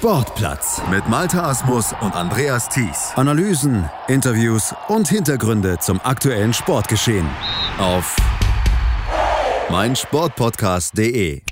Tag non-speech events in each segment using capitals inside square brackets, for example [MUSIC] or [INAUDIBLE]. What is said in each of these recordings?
Sportplatz mit Malta Asmus und Andreas Thies. Analysen, Interviews und Hintergründe zum aktuellen Sportgeschehen auf meinsportpodcast.de.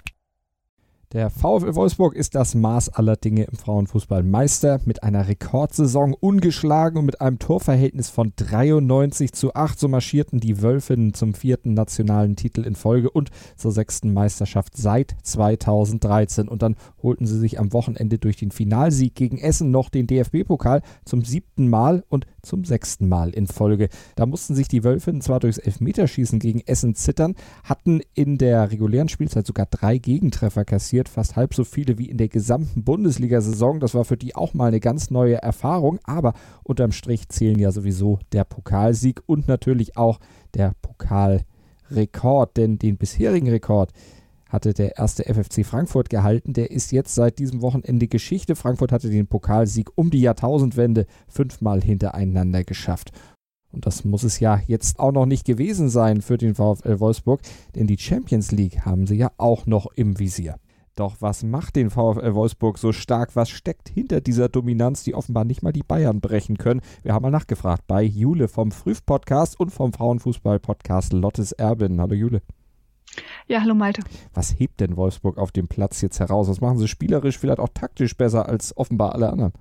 Der VfL Wolfsburg ist das Maß aller Dinge im Frauenfußball Meister mit einer Rekordsaison ungeschlagen und mit einem Torverhältnis von 93 zu 8. So marschierten die Wölfinnen zum vierten nationalen Titel in Folge und zur sechsten Meisterschaft seit 2013. Und dann holten sie sich am Wochenende durch den Finalsieg gegen Essen noch den DFB-Pokal zum siebten Mal und zum sechsten Mal in Folge. Da mussten sich die Wölfinnen zwar durchs Elfmeterschießen gegen Essen zittern, hatten in der regulären Spielzeit sogar drei Gegentreffer kassiert kassiert, fast halb so viele wie in der gesamten Bundesliga-Saison. Das war für die auch mal eine ganz neue Erfahrung, aber unterm Strich zählen ja sowieso der Pokalsieg und natürlich auch der Pokalrekord, denn den bisherigen Rekord hatte der erste FFC Frankfurt gehalten. Der ist jetzt seit diesem Wochenende Geschichte. Frankfurt hatte den Pokalsieg um die Jahrtausendwende fünfmal hintereinander geschafft. Und das muss es ja jetzt auch noch nicht gewesen sein für den VfL Wolfsburg, denn die Champions League haben sie ja auch noch im Visier. Doch was macht den VfL Wolfsburg so stark? Was steckt hinter dieser Dominanz, die offenbar nicht mal die Bayern brechen können? Wir haben mal nachgefragt bei Jule vom Früh-Podcast und vom Frauenfußball-Podcast Lottes Erbin. Hallo Jule. Ja, hallo Malte. Was hebt denn Wolfsburg auf dem Platz jetzt heraus? Was machen sie spielerisch, vielleicht auch taktisch besser als offenbar alle anderen?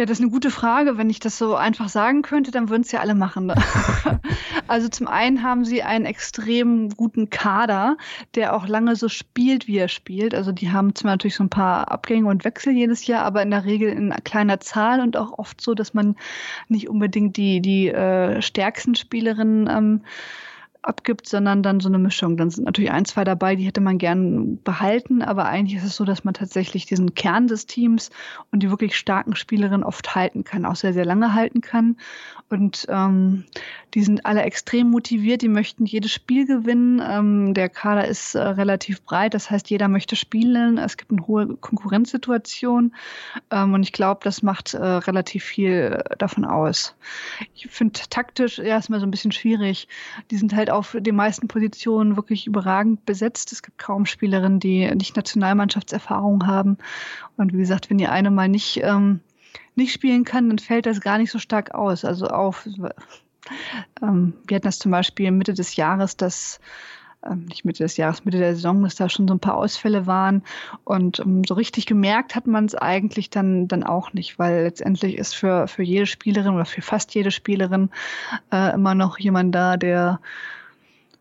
Ja, das ist eine gute Frage. Wenn ich das so einfach sagen könnte, dann würden es ja alle machen. Ne? [LAUGHS] also zum einen haben sie einen extrem guten Kader, der auch lange so spielt, wie er spielt. Also die haben zwar natürlich so ein paar Abgänge und Wechsel jedes Jahr, aber in der Regel in kleiner Zahl und auch oft so, dass man nicht unbedingt die, die äh, stärksten Spielerinnen ähm, abgibt, sondern dann so eine Mischung. Dann sind natürlich ein, zwei dabei, die hätte man gern behalten, aber eigentlich ist es so, dass man tatsächlich diesen Kern des Teams und die wirklich starken Spielerinnen oft halten kann, auch sehr, sehr lange halten kann. Und ähm, die sind alle extrem motiviert, die möchten jedes Spiel gewinnen. Ähm, der Kader ist äh, relativ breit, das heißt, jeder möchte spielen. Es gibt eine hohe Konkurrenzsituation ähm, und ich glaube, das macht äh, relativ viel davon aus. Ich finde taktisch erstmal so ein bisschen schwierig. Die sind halt auf den meisten Positionen wirklich überragend besetzt. Es gibt kaum Spielerinnen, die nicht Nationalmannschaftserfahrung haben. Und wie gesagt, wenn die eine mal nicht ähm, nicht spielen kann, dann fällt das gar nicht so stark aus. Also auf, ähm, wir hatten das zum Beispiel Mitte des Jahres, dass ähm, nicht Mitte des Jahres, Mitte der Saison, dass da schon so ein paar Ausfälle waren. Und ähm, so richtig gemerkt hat man es eigentlich dann, dann auch nicht, weil letztendlich ist für, für jede Spielerin oder für fast jede Spielerin äh, immer noch jemand da, der,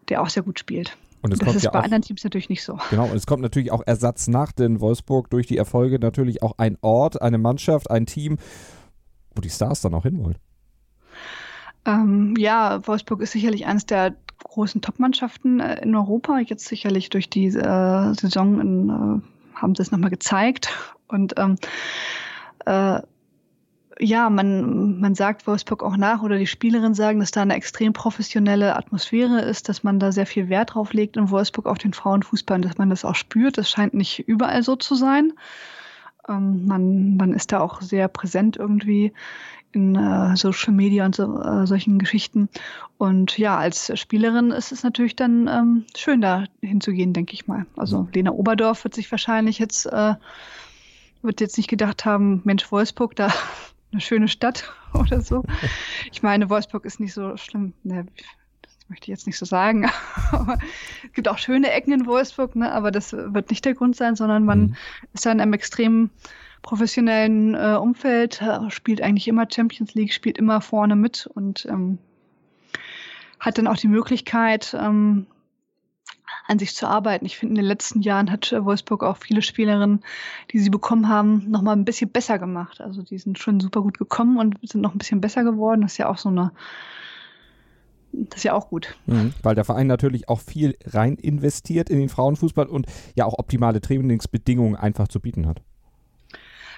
der auch sehr gut spielt. Und es das kommt ist ja bei auch, anderen Teams natürlich nicht so. Genau, und es kommt natürlich auch Ersatz nach den Wolfsburg durch die Erfolge natürlich auch ein Ort, eine Mannschaft, ein Team, wo die Stars dann auch hinwollen. Ähm, ja, Wolfsburg ist sicherlich eines der großen Top-Mannschaften äh, in Europa. Jetzt sicherlich durch die äh, Saison in, äh, haben sie es nochmal gezeigt. Und ähm, äh, ja, man, man sagt Wolfsburg auch nach oder die Spielerinnen sagen, dass da eine extrem professionelle Atmosphäre ist, dass man da sehr viel Wert drauf legt in Wolfsburg auf den Frauenfußball und dass man das auch spürt. Das scheint nicht überall so zu sein. Ähm, man, man ist da auch sehr präsent irgendwie in äh, Social Media und so, äh, solchen Geschichten. Und ja, als Spielerin ist es natürlich dann ähm, schön, da hinzugehen, denke ich mal. Also Lena Oberdorf wird sich wahrscheinlich jetzt, äh, wird jetzt nicht gedacht haben, Mensch, Wolfsburg, da eine schöne Stadt [LAUGHS] oder so. Ich meine, Wolfsburg ist nicht so schlimm. Ne, das möchte ich jetzt nicht so sagen. [LAUGHS] Aber es gibt auch schöne Ecken in Wolfsburg, ne, aber das wird nicht der Grund sein, sondern man mhm. ist da in einem extrem professionellen äh, Umfeld, äh, spielt eigentlich immer Champions League, spielt immer vorne mit und ähm, hat dann auch die Möglichkeit, ähm, an sich zu arbeiten. Ich finde, in den letzten Jahren hat Wolfsburg auch viele Spielerinnen, die sie bekommen haben, noch mal ein bisschen besser gemacht. Also die sind schon super gut gekommen und sind noch ein bisschen besser geworden. Das ist ja auch so eine das ist ja auch gut. Mhm, weil der Verein natürlich auch viel rein investiert in den Frauenfußball und ja auch optimale Trainingsbedingungen einfach zu bieten hat.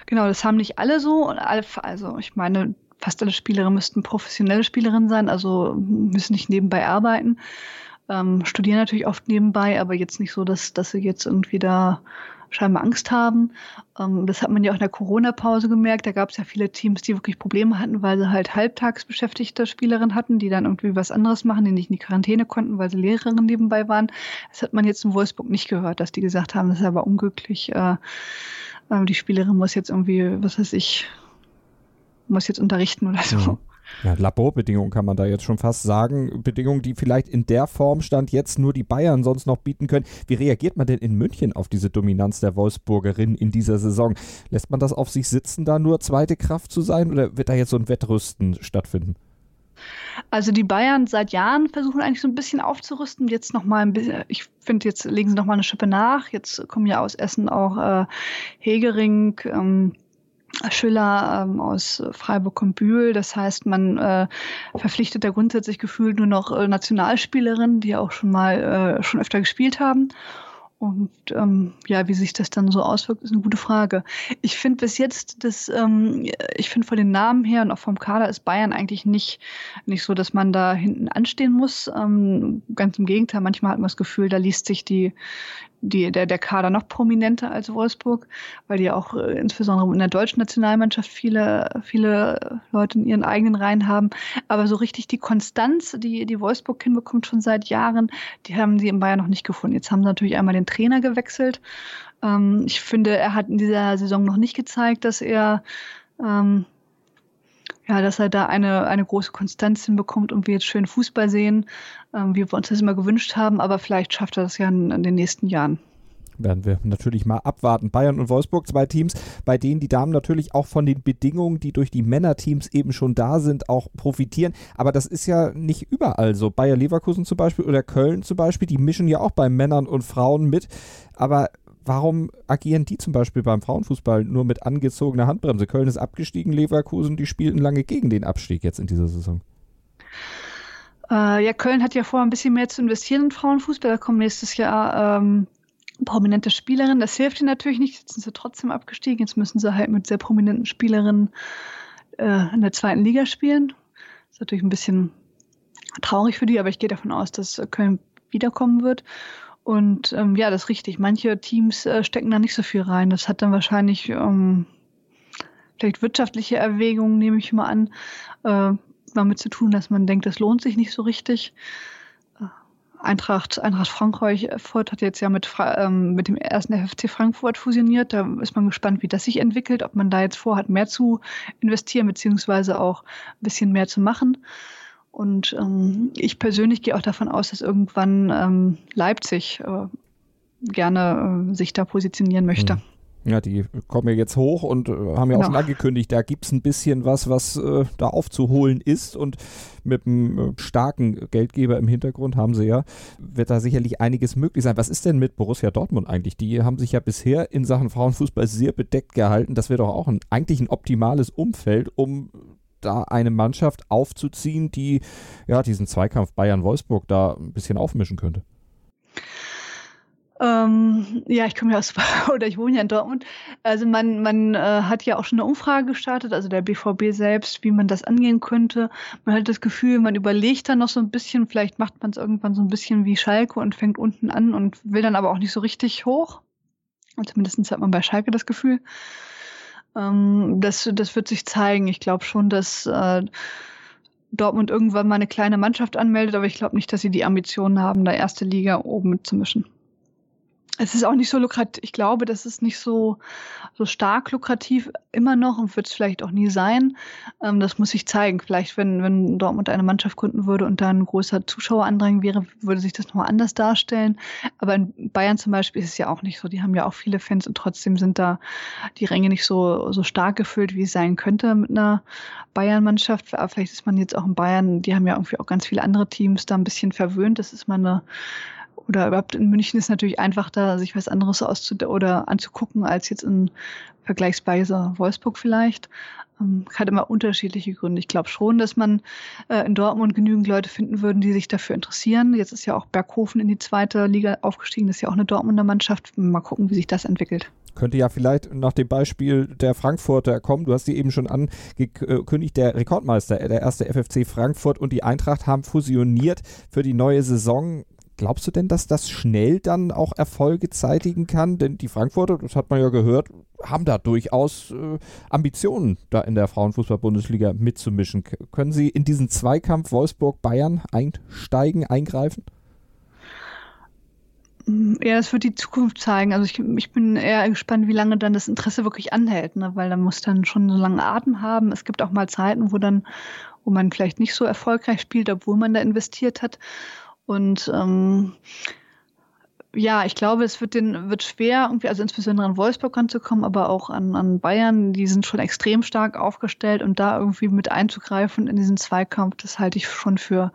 Genau, das haben nicht alle so. Also ich meine, fast alle Spielerinnen müssten professionelle Spielerinnen sein, also müssen nicht nebenbei arbeiten ähm, studieren natürlich oft nebenbei, aber jetzt nicht so, dass, dass sie jetzt irgendwie da scheinbar Angst haben. Ähm, das hat man ja auch in der Corona-Pause gemerkt. Da gab es ja viele Teams, die wirklich Probleme hatten, weil sie halt halbtags beschäftigte Spielerinnen hatten, die dann irgendwie was anderes machen, die nicht in die Quarantäne konnten, weil sie Lehrerinnen nebenbei waren. Das hat man jetzt in Wolfsburg nicht gehört, dass die gesagt haben, das ist aber unglücklich. Äh, ähm, die Spielerin muss jetzt irgendwie, was weiß ich, muss jetzt unterrichten oder so. Mhm. Ja, Laborbedingungen kann man da jetzt schon fast sagen. Bedingungen, die vielleicht in der Form stand jetzt nur die Bayern sonst noch bieten können. Wie reagiert man denn in München auf diese Dominanz der Wolfsburgerin in dieser Saison? Lässt man das auf sich sitzen, da nur zweite Kraft zu sein oder wird da jetzt so ein Wettrüsten stattfinden? Also die Bayern seit Jahren versuchen eigentlich so ein bisschen aufzurüsten. Jetzt noch mal ein bisschen, ich finde, jetzt legen sie noch mal eine Schippe nach. Jetzt kommen ja aus Essen auch äh, Hegering, ähm, Schüller ähm, aus Freiburg und Bühl. Das heißt, man äh, verpflichtet da grundsätzlich gefühlt nur noch äh, Nationalspielerinnen, die auch schon mal äh, schon öfter gespielt haben. Und ähm, ja, wie sich das dann so auswirkt, ist eine gute Frage. Ich finde bis jetzt, dass ähm, ich finde von den Namen her und auch vom Kader ist Bayern eigentlich nicht nicht so, dass man da hinten anstehen muss. Ähm, ganz im Gegenteil, manchmal hat man das Gefühl, da liest sich die die, der, der Kader noch prominenter als Wolfsburg, weil die auch äh, insbesondere in der deutschen Nationalmannschaft viele, viele Leute in ihren eigenen Reihen haben. Aber so richtig die Konstanz, die, die Wolfsburg hinbekommt schon seit Jahren, die haben sie in Bayern noch nicht gefunden. Jetzt haben sie natürlich einmal den Trainer gewechselt. Ähm, ich finde, er hat in dieser Saison noch nicht gezeigt, dass er ähm, ja, dass er da eine, eine große Konstanz hinbekommt und wir jetzt schön Fußball sehen, ähm, wie wir uns das immer gewünscht haben. Aber vielleicht schafft er das ja in, in den nächsten Jahren werden wir natürlich mal abwarten. Bayern und Wolfsburg, zwei Teams, bei denen die Damen natürlich auch von den Bedingungen, die durch die Männerteams eben schon da sind, auch profitieren. Aber das ist ja nicht überall so. Bayer Leverkusen zum Beispiel oder Köln zum Beispiel, die mischen ja auch bei Männern und Frauen mit. Aber warum agieren die zum Beispiel beim Frauenfußball nur mit angezogener Handbremse? Köln ist abgestiegen, Leverkusen, die spielten lange gegen den Abstieg jetzt in dieser Saison. Äh, ja, Köln hat ja vor, ein bisschen mehr zu investieren in Frauenfußball. Da kommen nächstes Jahr ähm, prominente Spielerinnen. Das hilft ihnen natürlich nicht. Jetzt sind sie trotzdem abgestiegen. Jetzt müssen sie halt mit sehr prominenten Spielerinnen äh, in der zweiten Liga spielen. Das ist natürlich ein bisschen traurig für die, aber ich gehe davon aus, dass Köln wiederkommen wird. Und ähm, ja, das ist richtig. Manche Teams äh, stecken da nicht so viel rein. Das hat dann wahrscheinlich ähm, vielleicht wirtschaftliche Erwägungen, nehme ich mal an, äh, damit zu tun, dass man denkt, das lohnt sich nicht so richtig. Äh, Eintracht, Eintracht Frankfurt hat jetzt ja mit, ähm, mit dem ersten FFC Frankfurt fusioniert. Da ist man gespannt, wie das sich entwickelt, ob man da jetzt vorhat, mehr zu investieren, beziehungsweise auch ein bisschen mehr zu machen. Und ähm, ich persönlich gehe auch davon aus, dass irgendwann ähm, Leipzig äh, gerne äh, sich da positionieren möchte. Hm. Ja, die kommen ja jetzt hoch und äh, haben ja auch genau. schon angekündigt, da gibt es ein bisschen was, was äh, da aufzuholen ist. Und mit einem äh, starken Geldgeber im Hintergrund haben sie ja, wird da sicherlich einiges möglich sein. Was ist denn mit Borussia Dortmund eigentlich? Die haben sich ja bisher in Sachen Frauenfußball sehr bedeckt gehalten. Das wäre doch auch ein, eigentlich ein optimales Umfeld, um da eine Mannschaft aufzuziehen, die ja diesen Zweikampf Bayern-Wolfsburg da ein bisschen aufmischen könnte? Ähm, ja, ich komme ja aus, [LAUGHS] oder ich wohne ja in Dortmund. Also man, man äh, hat ja auch schon eine Umfrage gestartet, also der BVB selbst, wie man das angehen könnte. Man hat das Gefühl, man überlegt dann noch so ein bisschen, vielleicht macht man es irgendwann so ein bisschen wie Schalke und fängt unten an und will dann aber auch nicht so richtig hoch. Zumindest hat man bei Schalke das Gefühl. Ähm, das, das wird sich zeigen. Ich glaube schon, dass äh, Dortmund irgendwann mal eine kleine Mannschaft anmeldet, aber ich glaube nicht, dass sie die Ambitionen haben, da erste Liga oben mitzumischen es ist auch nicht so lukrativ. Ich glaube, das ist nicht so, so stark lukrativ immer noch und wird es vielleicht auch nie sein. Ähm, das muss sich zeigen. Vielleicht, wenn, wenn Dortmund eine Mannschaft gründen würde und da ein großer Zuschauerandrang wäre, würde sich das nochmal anders darstellen. Aber in Bayern zum Beispiel ist es ja auch nicht so. Die haben ja auch viele Fans und trotzdem sind da die Ränge nicht so, so stark gefüllt, wie es sein könnte mit einer Bayern-Mannschaft. Aber vielleicht ist man jetzt auch in Bayern, die haben ja irgendwie auch ganz viele andere Teams da ein bisschen verwöhnt. Das ist mal eine oder überhaupt in München ist natürlich einfach da, sich was anderes auszu oder anzugucken als jetzt in vergleichsweise Wolfsburg vielleicht. Ähm, hat immer unterschiedliche Gründe. Ich glaube schon, dass man äh, in Dortmund genügend Leute finden würden, die sich dafür interessieren. Jetzt ist ja auch Berghofen in die zweite Liga aufgestiegen. Das ist ja auch eine Dortmunder Mannschaft. Mal gucken, wie sich das entwickelt könnte ja vielleicht nach dem Beispiel der Frankfurter kommen. Du hast sie eben schon angekündigt, der Rekordmeister, der erste FFC Frankfurt und die Eintracht haben fusioniert für die neue Saison. Glaubst du denn, dass das schnell dann auch Erfolge zeitigen kann? Denn die Frankfurter, das hat man ja gehört, haben da durchaus äh, Ambitionen, da in der Frauenfußball-Bundesliga mitzumischen. Können sie in diesen Zweikampf Wolfsburg-Bayern einsteigen, eingreifen? Ja, das wird die Zukunft zeigen. Also ich, ich bin eher gespannt, wie lange dann das Interesse wirklich anhält, ne? weil da muss dann schon so lange Atem haben. Es gibt auch mal Zeiten, wo dann, wo man vielleicht nicht so erfolgreich spielt, obwohl man da investiert hat. Und ähm, ja, ich glaube, es wird den wird schwer, irgendwie, also insbesondere an Wolfsburg ranzukommen, aber auch an, an Bayern, die sind schon extrem stark aufgestellt und da irgendwie mit einzugreifen in diesen Zweikampf, das halte ich schon für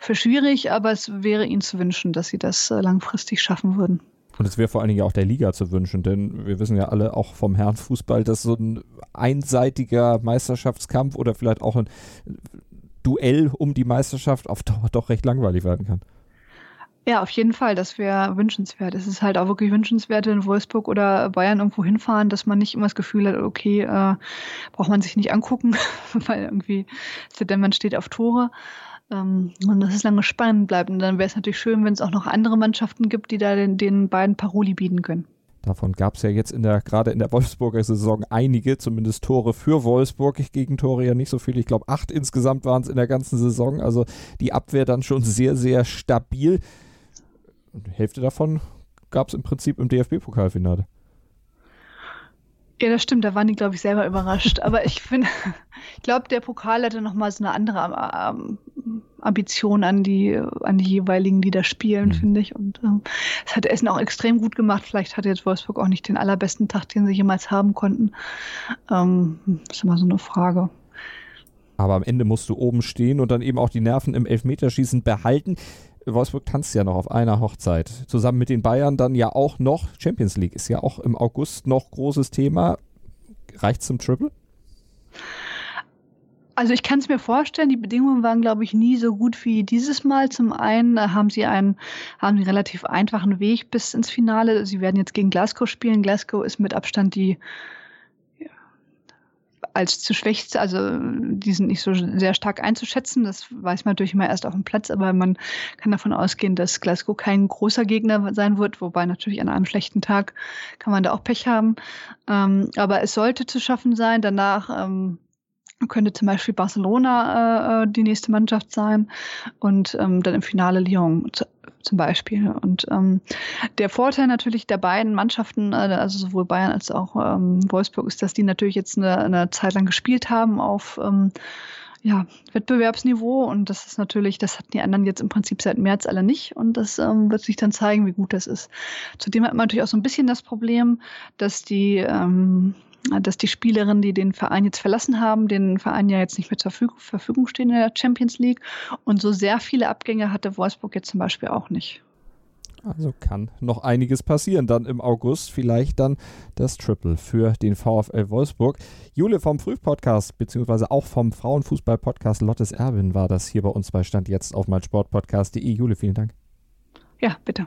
für schwierig, aber es wäre ihnen zu wünschen, dass sie das äh, langfristig schaffen würden. Und es wäre vor allen Dingen auch der Liga zu wünschen, denn wir wissen ja alle auch vom Herrenfußball, dass so ein einseitiger Meisterschaftskampf oder vielleicht auch ein Duell um die Meisterschaft auf Dauer doch recht langweilig werden kann. Ja, auf jeden Fall. Das wäre wünschenswert. Es ist halt auch wirklich wünschenswert, in Wolfsburg oder Bayern irgendwo hinfahren, dass man nicht immer das Gefühl hat, okay, äh, braucht man sich nicht angucken, [LAUGHS] weil irgendwie, denn man steht auf Tore. Ähm, und dass es lange spannend bleibt. Und dann wäre es natürlich schön, wenn es auch noch andere Mannschaften gibt, die da den, den beiden Paroli bieten können. Davon gab es ja jetzt in der, gerade in der Wolfsburger Saison einige, zumindest Tore für Wolfsburg. Gegen Tore ja nicht so viele. Ich glaube, acht insgesamt waren es in der ganzen Saison. Also die Abwehr dann schon sehr, sehr stabil. Und die Hälfte davon gab es im Prinzip im DFB-Pokalfinale. Ja, das stimmt, da waren die, glaube ich, selber überrascht. Aber ich finde, [LAUGHS] ich glaube, der Pokal hatte nochmal so eine andere ähm, Ambition an die, an die jeweiligen, die da spielen, mhm. finde ich. Und ähm, es hat Essen auch extrem gut gemacht. Vielleicht hatte jetzt Wolfsburg auch nicht den allerbesten Tag, den sie jemals haben konnten. Ähm, das ist immer so eine Frage. Aber am Ende musst du oben stehen und dann eben auch die Nerven im Elfmeterschießen behalten. Wolfsburg tanzt ja noch auf einer Hochzeit. Zusammen mit den Bayern dann ja auch noch. Champions League ist ja auch im August noch großes Thema. Reicht zum Triple? Also ich kann es mir vorstellen, die Bedingungen waren, glaube ich, nie so gut wie dieses Mal. Zum einen äh, haben sie einen, haben einen relativ einfachen Weg bis ins Finale. Sie werden jetzt gegen Glasgow spielen. Glasgow ist mit Abstand die als zu schwächst, also die sind nicht so sehr stark einzuschätzen. Das weiß man natürlich immer erst auf dem Platz, aber man kann davon ausgehen, dass Glasgow kein großer Gegner sein wird, wobei natürlich an einem schlechten Tag kann man da auch Pech haben. Ähm, aber es sollte zu schaffen sein. Danach ähm, könnte zum Beispiel Barcelona äh, äh die nächste Mannschaft sein und ähm, dann im Finale Lyon zum Beispiel. Und ähm, der Vorteil natürlich der beiden Mannschaften, äh, also sowohl Bayern als auch ähm, Wolfsburg, ist, dass die natürlich jetzt eine, eine Zeit lang gespielt haben auf ähm, ja, Wettbewerbsniveau und das ist natürlich, das hatten die anderen jetzt im Prinzip seit März alle nicht und das ähm, wird sich dann zeigen, wie gut das ist. Zudem hat man natürlich auch so ein bisschen das Problem, dass die ähm, dass die Spielerinnen, die den Verein jetzt verlassen haben, den Verein ja jetzt nicht mehr zur Verfügung stehen in der Champions League. Und so sehr viele Abgänge hatte Wolfsburg jetzt zum Beispiel auch nicht. Also kann noch einiges passieren. Dann im August vielleicht dann das Triple für den VfL Wolfsburg. Jule vom Frühpodcast, beziehungsweise auch vom Frauenfußball-Podcast Lottes Erwin war das hier bei uns bei Stand jetzt auf meinsportpodcast.de. Jule, vielen Dank. Ja, bitte.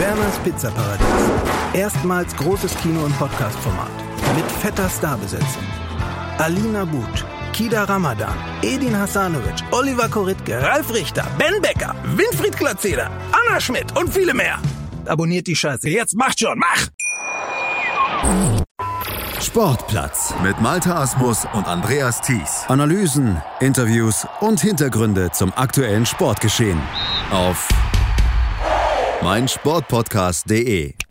Werners Pizza Paradies. Erstmals großes Kino- und Podcast-Format. Mit fetter Starbesetzung. Alina But, Kida Ramadan, Edin Hasanovic, Oliver Koritke, Ralf Richter, Ben Becker, Winfried Glatzeder, Anna Schmidt und viele mehr. Abonniert die Scheiße. Jetzt macht schon, mach! Sportplatz mit Malta Asmus und Andreas Thies. Analysen, Interviews und Hintergründe zum aktuellen Sportgeschehen auf meinsportpodcast.de